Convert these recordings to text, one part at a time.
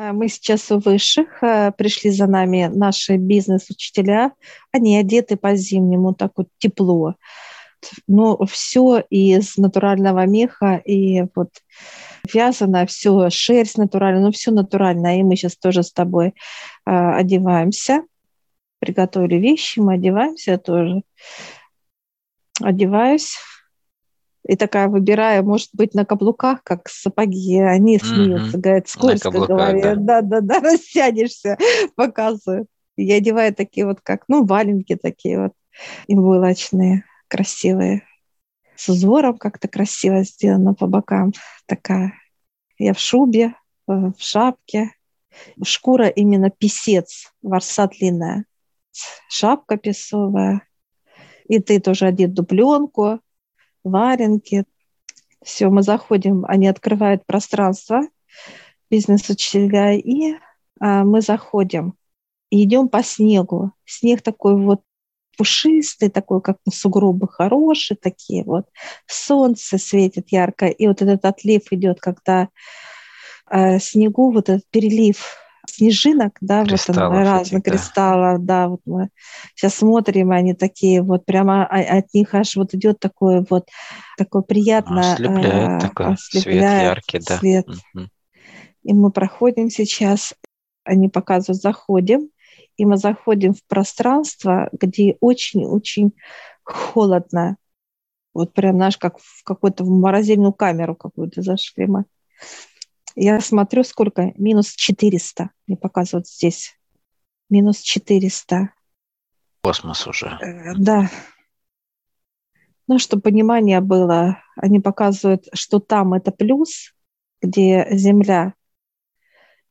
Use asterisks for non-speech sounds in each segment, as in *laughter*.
А мы сейчас у высших, а, пришли за нами наши бизнес-учителя, они одеты по-зимнему, так вот тепло. Ну, все из натурального меха, и вот вязано, все, шерсть натуральная, ну, все натуральное. И мы сейчас тоже с тобой э, одеваемся, приготовили вещи, мы одеваемся тоже. Одеваюсь, и такая выбираю, может быть, на каблуках, как сапоги. Они mm-hmm. смеются, говорят, скользко говорят. Да-да-да, *laughs* растянешься, показывают. Я одеваю такие вот, как, ну, валенки такие вот, ингулочные, красивые. С узором как-то красиво сделано по бокам. Такая. Я в шубе, в шапке. Шкура именно писец, ворса длинная. Шапка песовая. И ты тоже одет дубленку варенки. Все, мы заходим, они открывают пространство, бизнес-учителя, и а, мы заходим идем по снегу. Снег такой вот пушистый, такой, как на сугробы, хороший такие вот. Солнце светит ярко, и вот этот отлив идет, когда э, снегу вот этот перелив снежинок, да, кристаллов вот разных этих, кристаллов, да. да, вот мы сейчас смотрим, они такие вот прямо от них аж вот идет такое вот такое приятное, ослепляет, э, такой ослепляет свет яркий, да. Свет. Угу. И мы проходим сейчас, они показывают, заходим, и мы заходим в пространство, где очень-очень холодно. Вот прям, знаешь, как в какую-то морозильную камеру какую-то зашли мы. Я смотрю, сколько? Минус 400. Мне показывают здесь. Минус 400. Космос уже. Э, да. Ну, чтобы понимание было, они показывают, что там это плюс, где Земля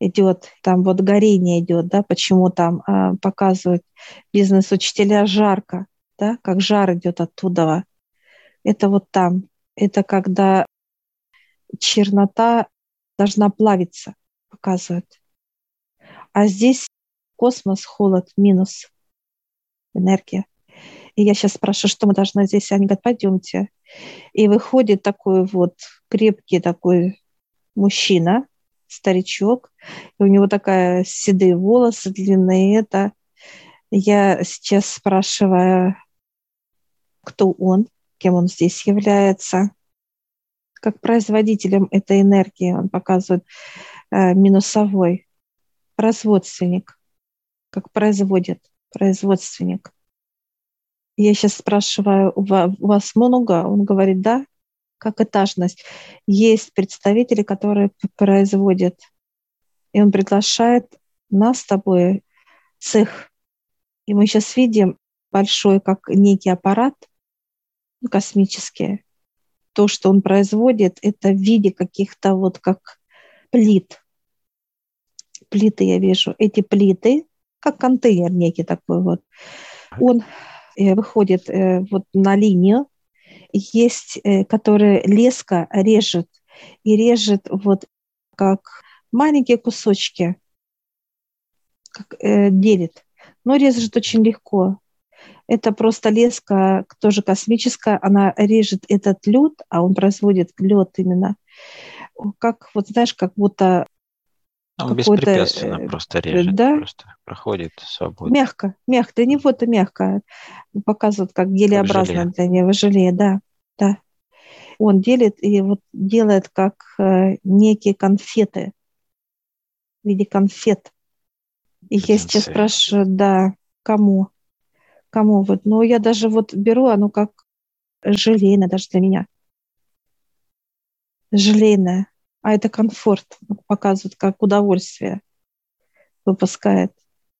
идет, там вот горение идет, да, почему там а, показывают бизнес-учителя жарко, да, как жар идет оттуда. Это вот там. Это когда чернота должна плавиться, показывают. А здесь космос, холод, минус энергия. И я сейчас спрашиваю, что мы должны здесь? Они говорят, пойдемте. И выходит такой вот крепкий такой мужчина, старичок, и у него такая седые волосы длинные. Это я сейчас спрашиваю, кто он, кем он здесь является как производителем этой энергии, он показывает э, минусовой, производственник, как производит, производственник. Я сейчас спрашиваю, у вас много? Он говорит, да, как этажность. Есть представители, которые производят. И он приглашает нас с тобой, цех. И мы сейчас видим большой, как некий аппарат космический, то, что он производит, это в виде каких-то вот как плит. Плиты я вижу. Эти плиты, как контейнер некий такой вот, он э, выходит э, вот на линию, есть, э, который леска режет, и режет вот как маленькие кусочки, как, э, делит. Но режет очень легко. Это просто леска, тоже космическая, она режет этот лед, а он производит лед именно. Как, вот знаешь, как будто он беспрепятственно э, просто режет, да? просто проходит свободно. Мягко, мягко. Для него это мягко. Показывают, как гелеобразно как для него, желе, да, да. Он делит и вот делает как э, некие конфеты в виде конфет. И я сейчас спрашиваю, да, кому? Кому вот. Но я даже вот беру, оно как желейное даже для меня. Желейное. А это комфорт. Показывает как удовольствие. Выпускает.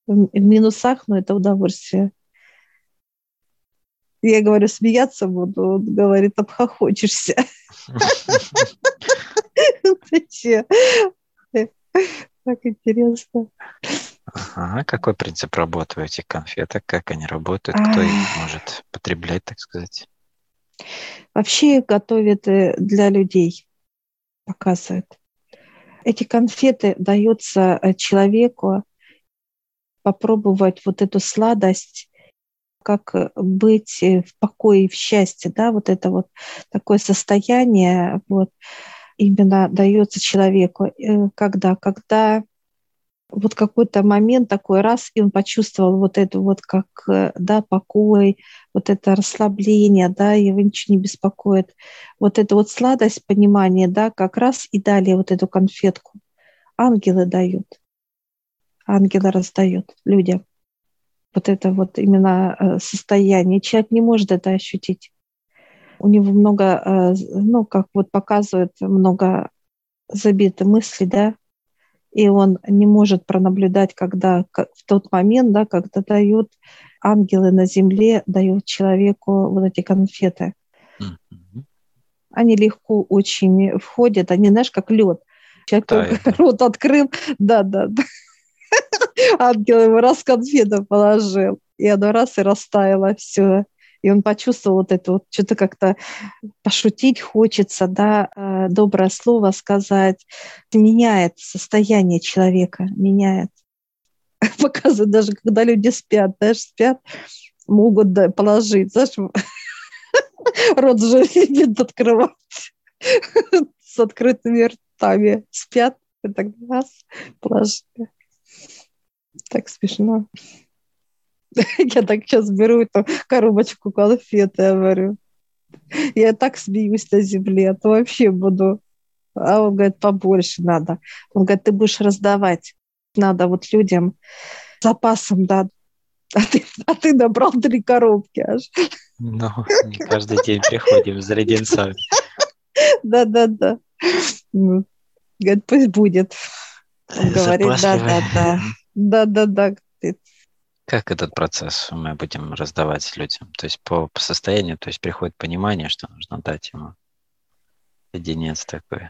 В минусах, но это удовольствие. Я говорю, смеяться буду. Он говорит, обхохочешься. *laughs* *laughs* Зачем? Так интересно. Ага, какой принцип работы у этих конфеток, как они работают, кто их может потреблять, так сказать? Вообще готовят э, для людей, показывают. Эти конфеты даются э, человеку попробовать вот эту сладость, как э, быть в покое, в счастье, да, вот это вот такое состояние, вот именно дается человеку, когда, когда вот какой-то момент такой раз, и он почувствовал вот это вот как, э, да, покой, вот это расслабление, да, его ничего не беспокоит. Вот эта вот сладость понимания, да, как раз и далее вот эту конфетку. Ангелы дают. Ангелы раздают людям. Вот это вот именно э, состояние. Человек не может это ощутить. У него много, э, ну, как вот показывает, много забиты мысли, да, и он не может пронаблюдать, когда в тот момент, да, когда дают ангелы на земле, дают человеку вот эти конфеты. Mm-hmm. Они легко очень входят, они, знаешь, как лед. Человек Тает. только *laughs* рот открыл, да, да, да. *laughs* Ангел ему раз конфету положил, и оно раз и растаяло все. И он почувствовал вот это вот, что-то как-то пошутить хочется, да, э, доброе слово сказать. Меняет состояние человека, меняет. *laughs* Показывает даже, когда люди спят, знаешь, спят, могут да, положить, знаешь, *laughs* рот же *laughs* нет открывать с открытыми ртами. Спят, и так раз положили. Так смешно. *laughs* Я так сейчас беру эту коробочку конфет и говорю. Я так смеюсь на земле, а то вообще буду. А он говорит, побольше надо. Он говорит, ты будешь раздавать. Надо вот людям запасом, да. А ты, а ты набрал три коробки аж. Ну, не каждый день приходим за леденцами. Да-да-да. Говорит, пусть будет. Он говорит, да-да-да. Да-да-да. Как этот процесс мы будем раздавать людям? То есть по, по состоянию, то есть приходит понимание, что нужно дать ему единец такой.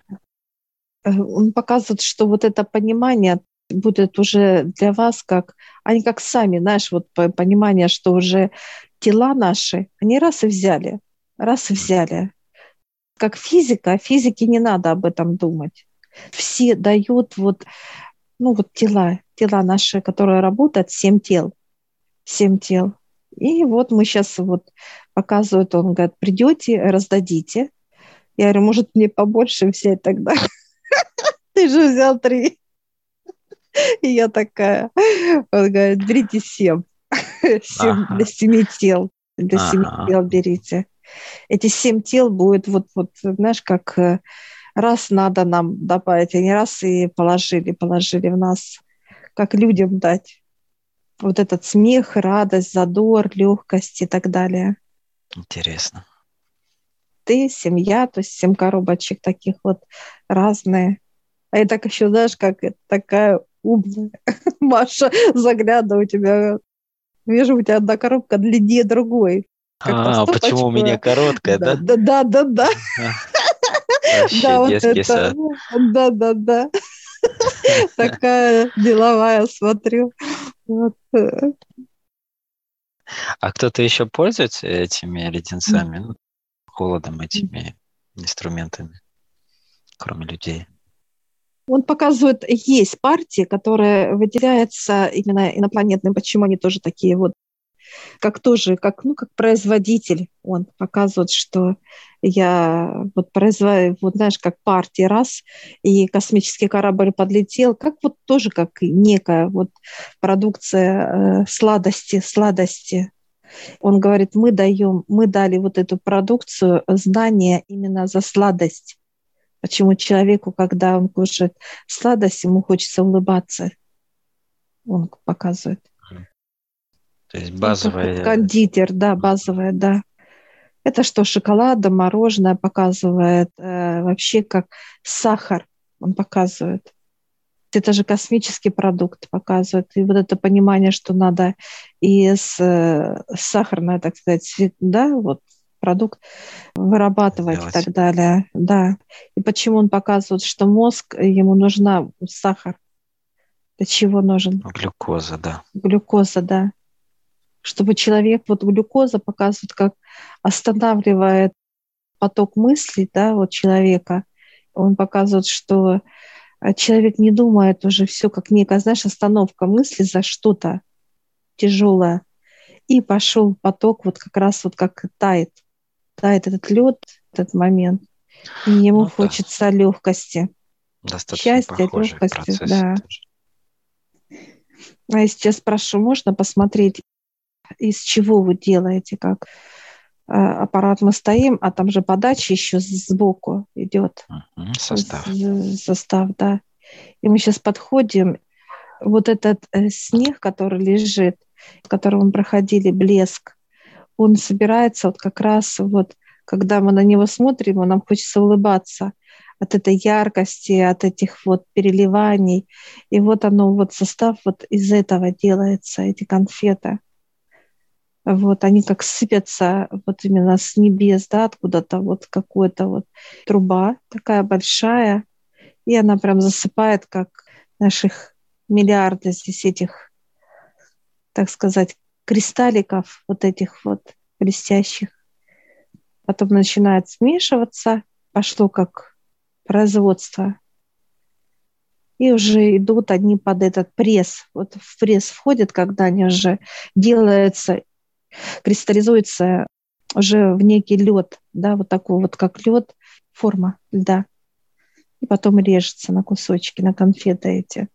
Э, он показывает, что вот это понимание будет уже для вас как, они как сами, знаешь, вот понимание, что уже тела наши, они раз и взяли, раз и взяли. Как физика, физике не надо об этом думать. Все дают вот, ну вот тела, тела наши, которые работают, семь тел семь тел. И вот мы сейчас вот показывают, он говорит, придете, раздадите. Я говорю, может, мне побольше взять тогда? *laughs* Ты же взял три. И я такая, он говорит, берите семь. *laughs* Семь для семи тел. Для семи тел берите. Эти семь тел будет вот, вот, знаешь, как э, раз надо нам добавить, они раз и положили, положили в нас, как людям дать вот этот смех, радость, задор, легкость и так далее. Интересно. Ты, семья, то есть семь коробочек таких вот разные. А я так еще, знаешь, как такая умная *laughs* Маша заглядываю у тебя. Вижу, у тебя одна коробка длиннее другой. А, почему у меня короткая, да? Да, да, да, да. Да, детский сад. Да, да, да. *laughs* Такая деловая, смотрю. А кто-то еще пользуется этими леденцами, ну, холодом, этими инструментами, кроме людей? Он показывает, есть партии, которые выделяются именно инопланетным, почему они тоже такие вот как тоже, как, ну, как производитель, он показывает, что я вот произвожу, вот знаешь, как партии раз, и космический корабль подлетел, как вот тоже как некая вот продукция э, сладости, сладости. Он говорит, мы даем, мы дали вот эту продукцию знания именно за сладость. Почему человеку, когда он кушает сладость, ему хочется улыбаться. Он показывает. То есть базовая... Ну, кондитер, да, базовая, да. Это что, шоколада, мороженое показывает, э, вообще как сахар он показывает. Это же космический продукт показывает. И вот это понимание, что надо из э, сахарной, так сказать, да, вот продукт вырабатывать Делать. и так далее. Да. И почему он показывает, что мозг, ему нужна сахар. Для чего нужен? Глюкоза, да. Глюкоза, да чтобы человек, вот глюкоза показывает, как останавливает поток мыслей да, вот человека. Он показывает, что э, человек не думает уже все как некая, знаешь, остановка мысли за что-то тяжелое. И пошел поток вот как раз вот как тает. Тает этот лед, этот момент. И ему ну, хочется да. легкости. Достаточно Счастья, легкости, да. А я сейчас спрошу, можно посмотреть, из чего вы делаете, как э, аппарат мы стоим, а там же подача еще сбоку идет. Состав. Состав, да. И мы сейчас подходим, вот этот э, снег, который лежит, в котором мы проходили блеск, он собирается вот как раз вот, когда мы на него смотрим, нам хочется улыбаться от этой яркости, от этих вот переливаний. И вот оно, вот состав вот из этого делается, эти конфеты. Вот они как сыпятся вот именно с небес, да, откуда-то вот какая-то вот труба такая большая, и она прям засыпает, как наших миллиарды здесь этих, так сказать, кристалликов вот этих вот блестящих. Потом начинает смешиваться, пошло как производство. И уже идут они под этот пресс. Вот в пресс входят, когда они уже делаются, кристаллизуется уже в некий лед, да, вот такой вот как лед, форма льда. И потом режется на кусочки, на конфеты эти.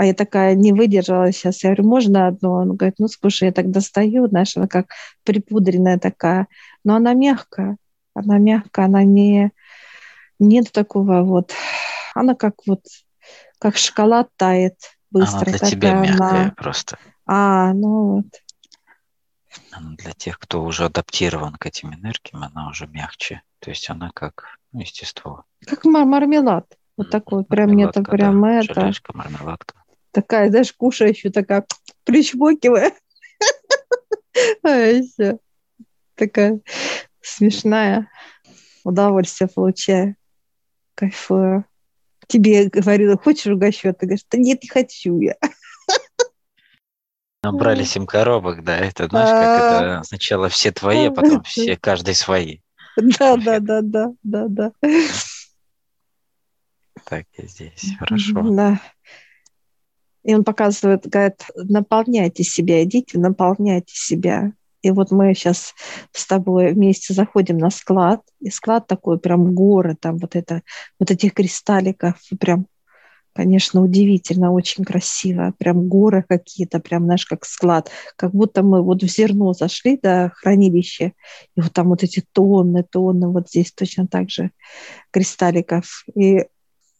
А я такая не выдержала сейчас. Я говорю, можно одну? Он говорит, ну, слушай, я так достаю, знаешь, она как припудренная такая. Но она мягкая. Она мягкая, она не... Нет такого вот... Она как вот... Как шоколад тает быстро. Она для тебя мягкая она... просто. А, ну вот. Она для тех, кто уже адаптирован к этим энергиям, она уже мягче. То есть она как ну, естество. Как мармелад. Вот такой, прям нет, прям да, это. Желешка, мармеладка такая, знаешь, кушающая, такая причмокивая. *laughs* Такая смешная. Удовольствие получаю. Кайфую. Тебе говорила, хочешь угощу? Ты говоришь, да нет, не хочу я. *laughs* Набрали семь коробок, да, это, знаешь, как это сначала все твои, а потом все, каждый свои. Да, *laughs* да, да, да, да, да. Так, я здесь, хорошо. Да. И он показывает, говорит, наполняйте себя, идите, наполняйте себя. И вот мы сейчас с тобой вместе заходим на склад, и склад такой, прям горы, там вот это, вот этих кристалликов, прям, конечно, удивительно, очень красиво, прям горы какие-то, прям, знаешь, как склад, как будто мы вот в зерно зашли до хранилища, и вот там вот эти тонны, тонны, вот здесь точно так же кристалликов. И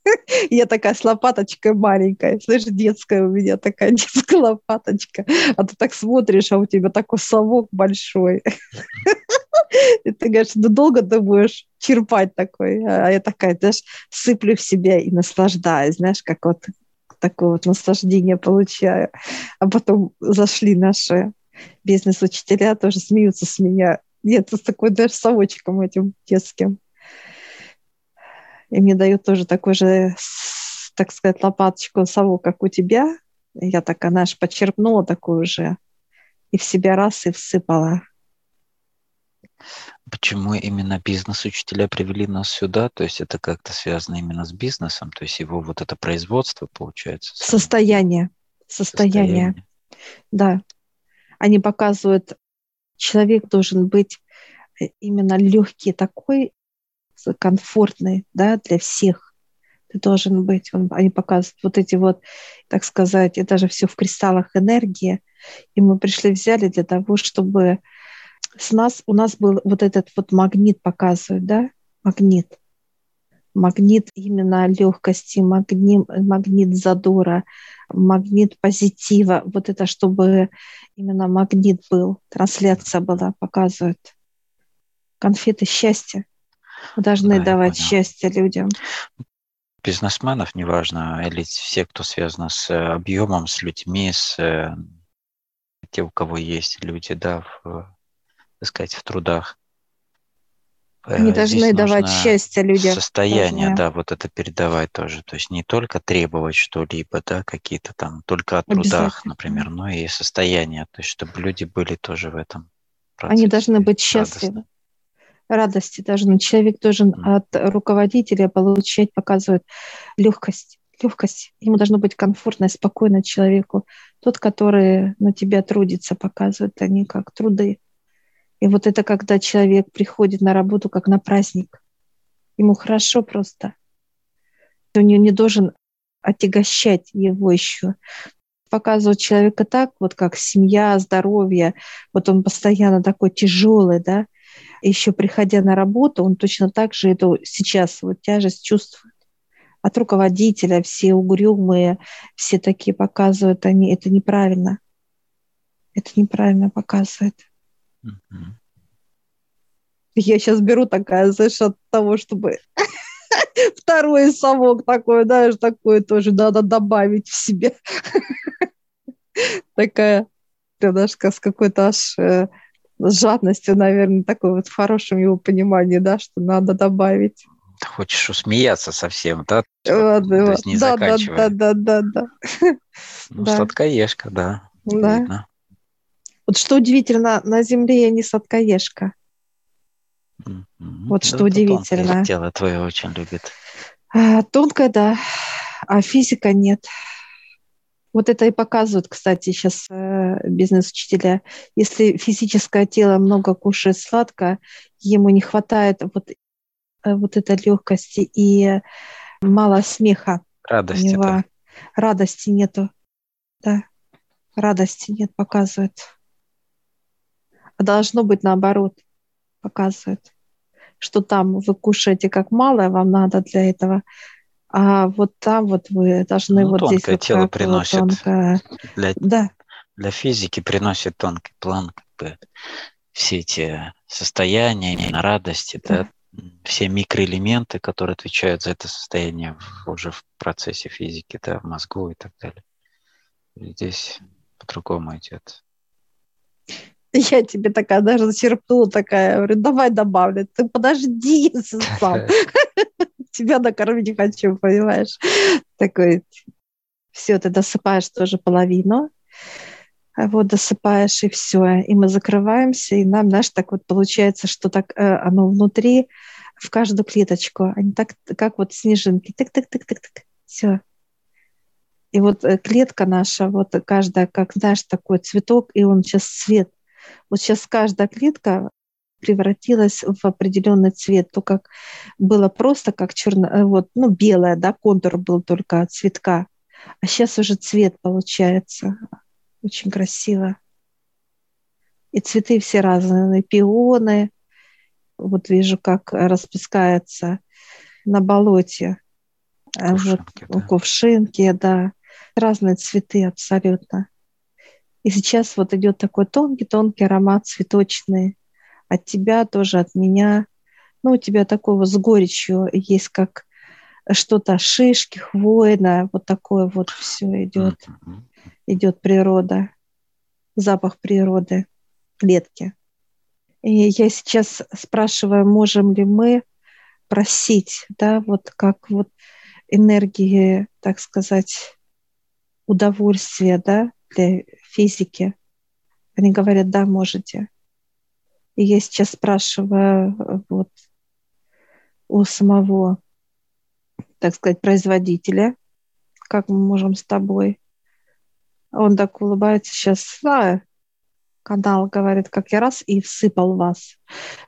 *laughs* я такая с лопаточкой маленькая, слышь, детская у меня такая *laughs* детская лопаточка. А ты так смотришь, а у тебя такой совок большой. *laughs* И ты говоришь, да долго ты будешь черпать такой? А я такая, знаешь, сыплю в себя и наслаждаюсь, знаешь, как вот такое вот наслаждение получаю. А потом зашли наши бизнес-учителя, тоже смеются с меня. Нет, с такой даже совочком этим детским и мне дают тоже такой же, так сказать, лопаточку сову, как у тебя. Я так, она аж подчерпнула такую же и в себя раз и всыпала. Почему именно бизнес-учителя привели нас сюда? То есть это как-то связано именно с бизнесом? То есть его вот это производство, получается? Состояние. Состояние. Состояние. Да. Они показывают, человек должен быть именно легкий такой, комфортный да, для всех. Ты должен быть. Он, они показывают вот эти вот, так сказать, это же все в кристаллах энергии. И мы пришли, взяли для того, чтобы с нас, у нас был вот этот вот магнит показывают, да, магнит. Магнит именно легкости, магнит, магнит задора, магнит позитива. Вот это, чтобы именно магнит был, трансляция была, показывают. Конфеты счастья. Мы должны да, давать счастье людям. Бизнесменов, неважно, или все, кто связан с э, объемом, с людьми, с э, те, у кого есть люди, да, в, так сказать, в трудах. Э, Они Здесь должны давать счастье людям. Состояние, должны. да, вот это передавать тоже. То есть не только требовать что-либо, да, какие-то там, только о трудах, например, но и состояние, то есть чтобы люди были тоже в этом процессе. Они должны быть счастливы. Радостны радости должен. Человек должен от руководителя получать, показывать легкость. Легкость. Ему должно быть комфортно и спокойно человеку. Тот, который на тебя трудится, показывает они как труды. И вот это когда человек приходит на работу как на праздник. Ему хорошо просто. Он не должен отягощать его еще. показывают человека так, вот как семья, здоровье, вот он постоянно такой тяжелый, да, еще приходя на работу, он точно так же эту сейчас вот тяжесть чувствует. От руководителя все угрюмые, все такие показывают, они это неправильно. Это неправильно показывает. Mm-hmm. Я сейчас беру такая, знаешь, от того, чтобы *laughs* второй совок такой, знаешь, такое тоже надо добавить в себе. *laughs* Такая, ты знаешь, с какой-то аж э, с жадностью, наверное, такой вот в хорошем его понимании, да, что надо добавить. Хочешь усмеяться совсем, да? Вот, То есть не да, да, да, да, да, да. *laughs* Ну, да. сладкоежка, да. Да. Видно. Вот что удивительно, на Земле я не сладкоежка. Mm-hmm. Вот что да, удивительно. Тело твое очень любит. А, тонкое, да, а физика нет. Вот это и показывают, кстати, сейчас э, бизнес-учителя. Если физическое тело много кушает сладко, ему не хватает вот, э, вот этой легкости и мало смеха. Радости. Да. Радости нету. Да, радости нет, показывает. А должно быть наоборот, показывает, что там вы кушаете как мало, вам надо для этого а вот там вот вы должны ну, вот здесь вот тело приносит вот тонкое... для, да. для физики приносит тонкий план как бы все эти состояния радости да. да все микроэлементы которые отвечают за это состояние уже в процессе физики да в мозгу и так далее и здесь по-другому идет я тебе такая даже зачерпнула такая, говорю, давай добавлю. Ты подожди сам. *laughs* Тебя накормить хочу, понимаешь? Такой, все, ты досыпаешь тоже половину, а вот досыпаешь, и все. И мы закрываемся, и нам, знаешь, так вот получается, что так э, оно внутри, в каждую клеточку. Они так, как вот снежинки. Тык-тык-тык-тык-тык. Все. И вот э, клетка наша, вот каждая, как, знаешь, такой цветок, и он сейчас цвет вот сейчас каждая клетка превратилась в определенный цвет, то как было просто как черно, э, вот, ну, белое, да, контур был только цветка, а сейчас уже цвет получается. Очень красиво. И цветы все разные, пионы. Вот вижу, как распускается на болоте. Э, кувшинки, вот, да. кувшинки, да. Разные цветы абсолютно. И сейчас вот идет такой тонкий-тонкий аромат цветочный. От тебя тоже, от меня. Ну, у тебя такого с горечью есть, как что-то шишки, хвойное, вот такое вот все идет. Идет природа, запах природы, клетки. И я сейчас спрашиваю, можем ли мы просить, да, вот как вот энергии, так сказать, удовольствия, да, для физики. Они говорят, да, можете. И я сейчас спрашиваю вот у самого, так сказать, производителя, как мы можем с тобой. Он так улыбается сейчас, а, канал говорит, как я раз и всыпал вас.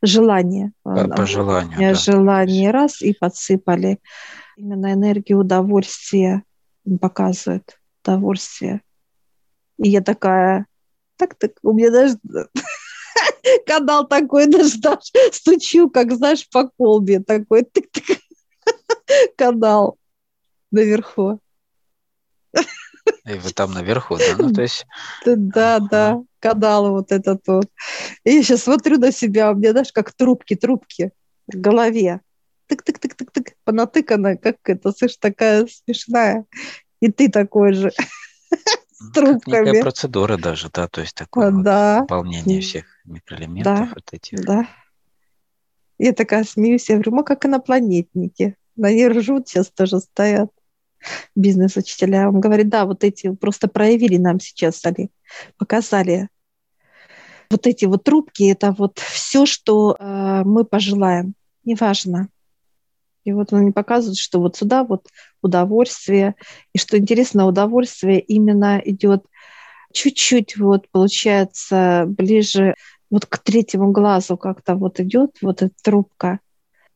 Желание. По, по желанию, да. Желание раз и подсыпали. Именно энергию удовольствия показывает. Удовольствие. И я такая, так, так, у меня даже *laughs* *laughs* канал такой, даже, даже стучу, как, знаешь, по колбе такой, тык -тык. *laughs* канал наверху. И вы там наверху, да? Ну, то есть... Да, да, канал вот этот вот. И я сейчас смотрю на себя, у меня, знаешь, как трубки, трубки в голове. Тык-тык-тык-тык-тык, понатыкана, как это, слышь, такая смешная. И ты такой же *laughs* с трубками. Некая процедура даже, да, то есть такое да. вот выполнение всех микроэлементов да. вот этих. Да. Я такая смеюсь, я говорю, мы как инопланетники. Они ржут, сейчас тоже стоят бизнес-учителя. Он говорит, да, вот эти просто проявили нам сейчас, они показали. Вот эти вот трубки, это вот все, что э, мы пожелаем. Неважно, и вот он мне показывает, что вот сюда вот удовольствие. И что интересно, удовольствие именно идет чуть-чуть вот получается ближе вот к третьему глазу как-то вот идет вот эта трубка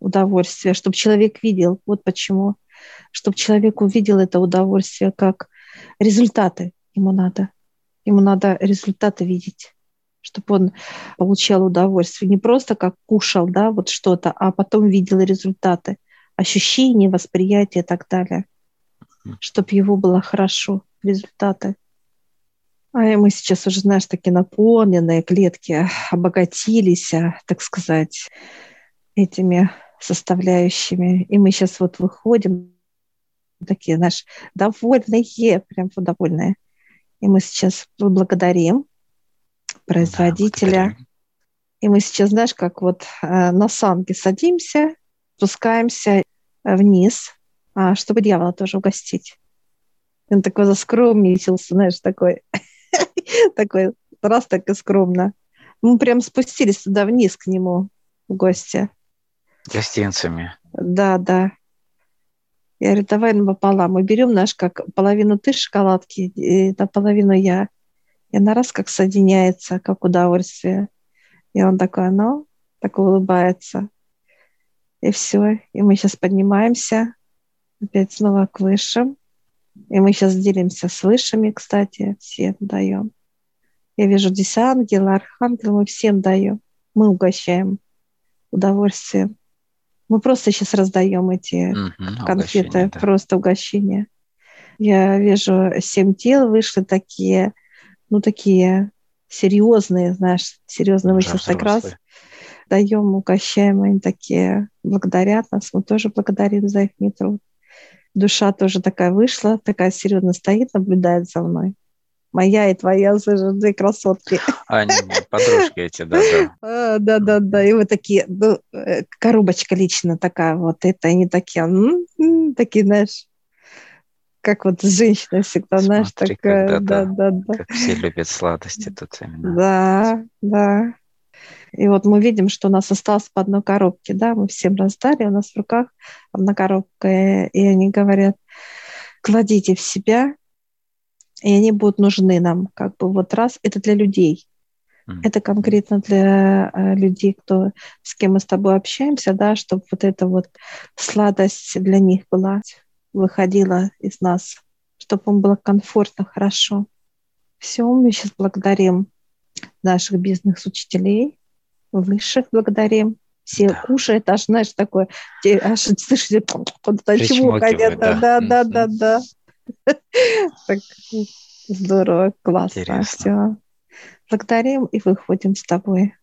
удовольствия, чтобы человек видел. Вот почему. Чтобы человек увидел это удовольствие как результаты ему надо. Ему надо результаты видеть, чтобы он получал удовольствие. Не просто как кушал, да, вот что-то, а потом видел результаты, ощущения, восприятия и так далее. Чтобы его было хорошо, результаты. А мы сейчас уже, знаешь, такие наполненные клетки обогатились, а, так сказать, этими составляющими. И мы сейчас вот выходим, такие, знаешь, довольные, прям довольные. И мы сейчас благодарим производителя. Да, благодарим. И мы сейчас, знаешь, как вот э, на санки садимся, спускаемся вниз, а, чтобы дьявола тоже угостить. Он такой заскромничался, знаешь, такой *laughs* такой раз так и скромно. Мы прям спустились туда вниз к нему в гости. Гостинцами. Да, да. Я говорю, давай напополам. Мы берем наш, как половину ты шоколадки, и наполовину я. И она раз как соединяется, как удовольствие. И он такой, ну, так улыбается. И все. И мы сейчас поднимаемся опять снова к высшим. И мы сейчас делимся с высшими, кстати, всем даем. Я вижу здесь ангел, архангел, мы всем даем. Мы угощаем удовольствием. Мы просто сейчас раздаем эти угу, конфеты, да. просто угощение. Я вижу семь тел вышли такие, ну такие серьезные, знаешь, серьезные. Мы сейчас так раз даем, угощаем, они такие благодарят нас, мы тоже благодарим за их труд. Душа тоже такая вышла, такая серьезно стоит, наблюдает за мной моя и твоя две красотки. Они подружки эти, да, да. Да, да. И вот такие, ну, э, коробочка лично такая вот, это они такие, м-м, такие, знаешь, как вот женщина всегда, Смотри, знаешь, такая, когда, да, да, да. Как все любят сладости тут именно. Да, да. И вот мы видим, что у нас осталось по одной коробке, да, мы всем раздали, у нас в руках одна коробка, и они говорят, кладите в себя, и они будут нужны нам, как бы вот раз, это для людей. Mm. Это конкретно для э, людей, кто, с кем мы с тобой общаемся, да, чтобы вот эта вот сладость для них была, выходила из нас, чтобы им было комфортно, хорошо. Все, мы сейчас благодарим наших бизнес-учителей, высших благодарим. Все да. кушают, аж, знаешь, такое, аж слышите, куда-то чего хотят. Да, да, да, да, да. *laughs* Так здорово, классно. Все. Благодарим и выходим с тобой.